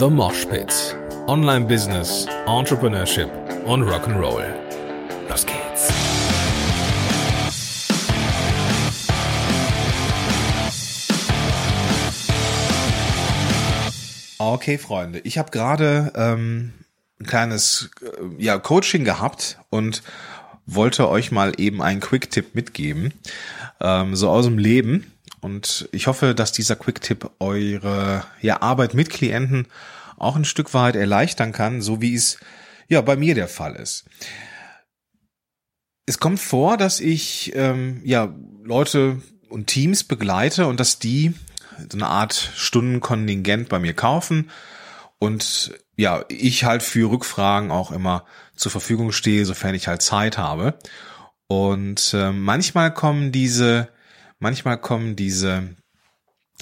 The Mosh Pit. Online Business, Entrepreneurship und Rock'n'Roll. Los geht's. Okay, Freunde, ich habe gerade ähm, ein kleines äh, ja, Coaching gehabt und wollte euch mal eben einen Quick-Tipp mitgeben, ähm, so aus dem Leben. Und ich hoffe, dass dieser Quick-Tipp eure ja, Arbeit mit Klienten auch ein Stück weit erleichtern kann, so wie es ja bei mir der Fall ist. Es kommt vor, dass ich ähm, ja Leute und Teams begleite und dass die so eine Art Stundenkontingent bei mir kaufen und ja, ich halt für Rückfragen auch immer zur Verfügung stehe, sofern ich halt Zeit habe. Und äh, manchmal kommen diese, manchmal kommen diese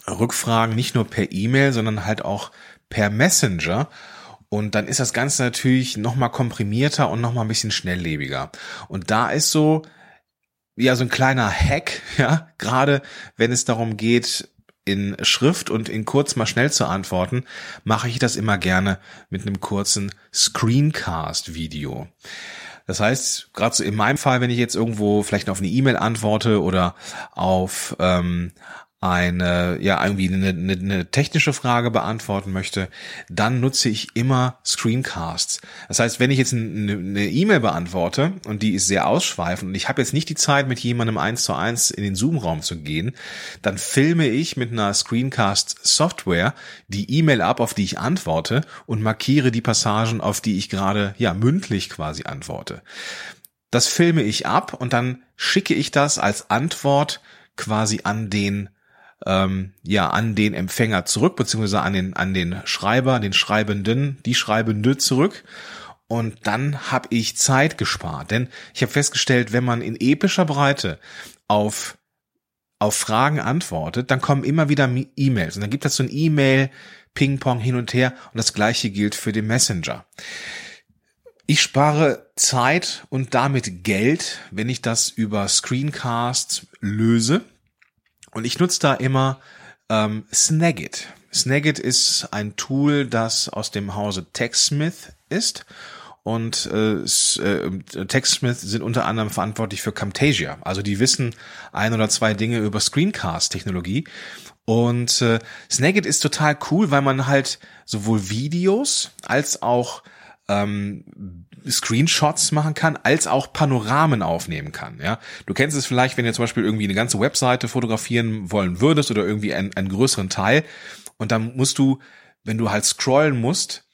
Rückfragen nicht nur per E-Mail, sondern halt auch per Messenger. Und dann ist das Ganze natürlich nochmal komprimierter und nochmal ein bisschen schnelllebiger. Und da ist so, ja, so ein kleiner Hack, ja, gerade wenn es darum geht, in Schrift und in kurz mal schnell zu antworten, mache ich das immer gerne mit einem kurzen Screencast-Video. Das heißt, gerade so in meinem Fall, wenn ich jetzt irgendwo vielleicht auf eine E-Mail antworte oder auf ähm, eine, ja, irgendwie eine, eine, eine technische Frage beantworten möchte, dann nutze ich immer Screencasts. Das heißt, wenn ich jetzt eine E-Mail beantworte und die ist sehr ausschweifend und ich habe jetzt nicht die Zeit, mit jemandem eins zu eins in den Zoom-Raum zu gehen, dann filme ich mit einer Screencast-Software die E-Mail ab, auf die ich antworte und markiere die Passagen, auf die ich gerade, ja, mündlich quasi antworte. Das filme ich ab und dann schicke ich das als Antwort quasi an den ähm, ja an den Empfänger zurück, beziehungsweise an den, an den Schreiber, den Schreibenden, die Schreibende zurück. Und dann habe ich Zeit gespart. Denn ich habe festgestellt, wenn man in epischer Breite auf auf Fragen antwortet, dann kommen immer wieder E-Mails. Und dann gibt es so ein E-Mail, Ping-Pong hin und her. Und das gleiche gilt für den Messenger. Ich spare Zeit und damit Geld, wenn ich das über Screencasts löse. Und ich nutze da immer ähm, Snagit. Snagit ist ein Tool, das aus dem Hause TechSmith ist. Und äh, äh, TechSmith sind unter anderem verantwortlich für Camtasia. Also die wissen ein oder zwei Dinge über Screencast-Technologie. Und äh, Snagit ist total cool, weil man halt sowohl Videos als auch ähm, Screenshots machen kann, als auch Panoramen aufnehmen kann. Ja, du kennst es vielleicht, wenn du zum Beispiel irgendwie eine ganze Webseite fotografieren wollen würdest oder irgendwie einen, einen größeren Teil und dann musst du, wenn du halt scrollen musst,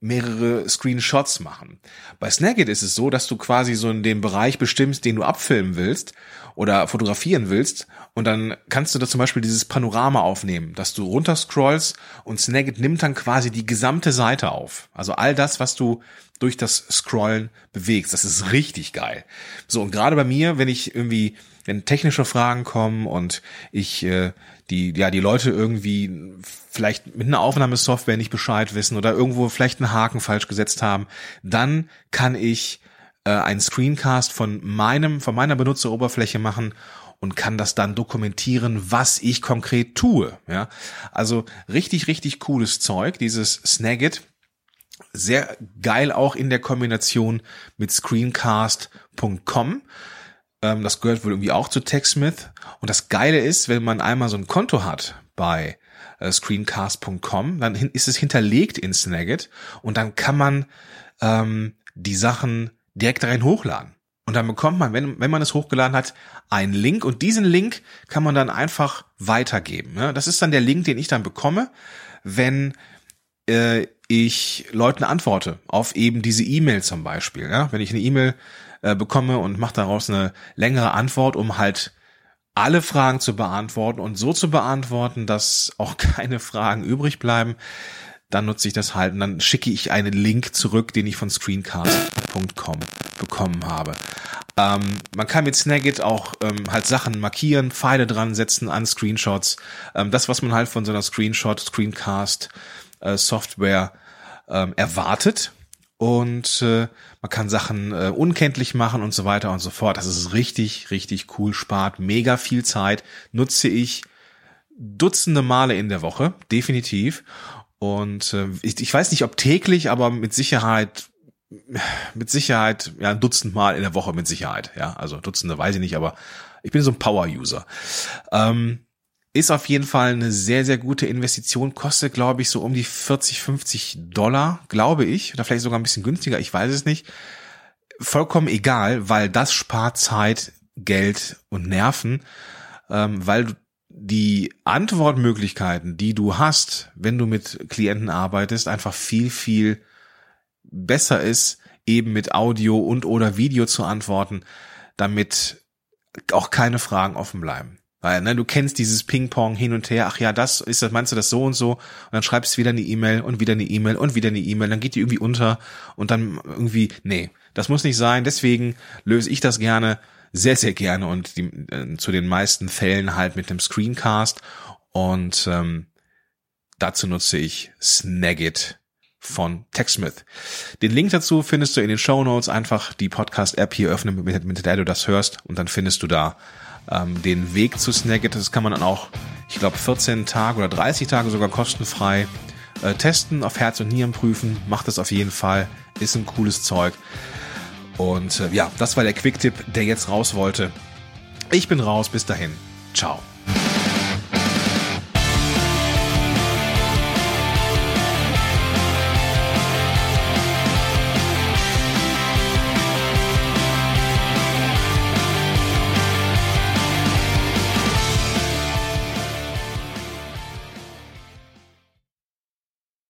mehrere Screenshots machen. Bei Snagit ist es so, dass du quasi so in dem Bereich bestimmst, den du abfilmen willst oder fotografieren willst und dann kannst du da zum Beispiel dieses Panorama aufnehmen, dass du runterscrollst und Snagit nimmt dann quasi die gesamte Seite auf. Also all das, was du durch das Scrollen bewegst. Das ist richtig geil. So, und gerade bei mir, wenn ich irgendwie, wenn technische Fragen kommen und ich äh, die, ja, die Leute irgendwie vielleicht mit einer Aufnahmesoftware nicht Bescheid wissen oder irgendwo vielleicht einen Haken falsch gesetzt haben, dann kann ich äh, einen Screencast von meinem, von meiner Benutzeroberfläche machen und kann das dann dokumentieren, was ich konkret tue. Ja, also richtig, richtig cooles Zeug, dieses Snagit sehr geil auch in der Kombination mit Screencast.com. Ähm, das gehört wohl irgendwie auch zu TechSmith. Und das Geile ist, wenn man einmal so ein Konto hat bei äh, Screencast.com, dann ist es hinterlegt in Snagit und dann kann man ähm, die Sachen direkt rein hochladen. Und dann bekommt man, wenn, wenn man es hochgeladen hat, einen Link und diesen Link kann man dann einfach weitergeben. Ne? Das ist dann der Link, den ich dann bekomme, wenn äh, ich Leuten antworte auf eben diese E-Mail zum Beispiel. Ja? Wenn ich eine E-Mail äh, bekomme und mache daraus eine längere Antwort, um halt alle Fragen zu beantworten und so zu beantworten, dass auch keine Fragen übrig bleiben, dann nutze ich das halt und dann schicke ich einen Link zurück, den ich von screencast.com bekommen habe. Ähm, man kann mit Snagit auch ähm, halt Sachen markieren, Pfeile dran setzen an Screenshots. Ähm, das, was man halt von so einer Screenshot, Screencast Software ähm, erwartet. Und äh, man kann Sachen äh, unkenntlich machen und so weiter und so fort. Das ist richtig, richtig cool, spart mega viel Zeit, nutze ich Dutzende Male in der Woche, definitiv. Und äh, ich, ich weiß nicht, ob täglich, aber mit Sicherheit, mit Sicherheit, ja, ein Dutzend Mal in der Woche mit Sicherheit. Ja, also Dutzende weiß ich nicht, aber ich bin so ein Power-User. Ähm, ist auf jeden Fall eine sehr, sehr gute Investition. Kostet, glaube ich, so um die 40, 50 Dollar, glaube ich. Oder vielleicht sogar ein bisschen günstiger, ich weiß es nicht. Vollkommen egal, weil das spart Zeit, Geld und Nerven, ähm, weil die Antwortmöglichkeiten, die du hast, wenn du mit Klienten arbeitest, einfach viel, viel besser ist, eben mit Audio und oder Video zu antworten, damit auch keine Fragen offen bleiben. Weil, ne, du kennst dieses Ping-Pong hin und her, ach ja, das ist das, meinst du das so und so? Und dann schreibst du wieder eine E-Mail und wieder eine E-Mail und wieder eine E-Mail, dann geht die irgendwie unter und dann irgendwie, nee, das muss nicht sein, deswegen löse ich das gerne sehr, sehr gerne und die, äh, zu den meisten Fällen halt mit einem Screencast. Und ähm, dazu nutze ich Snagit von TechSmith. Den Link dazu findest du in den Show Notes. Einfach die Podcast-App hier öffnen, mit, mit der du das hörst und dann findest du da ähm, den Weg zu Snagit. Das kann man dann auch, ich glaube, 14 Tage oder 30 Tage sogar kostenfrei äh, testen, auf Herz und Nieren prüfen. Macht das auf jeden Fall. Ist ein cooles Zeug. Und äh, ja, das war der Quick-Tipp, der jetzt raus wollte. Ich bin raus, bis dahin. Ciao.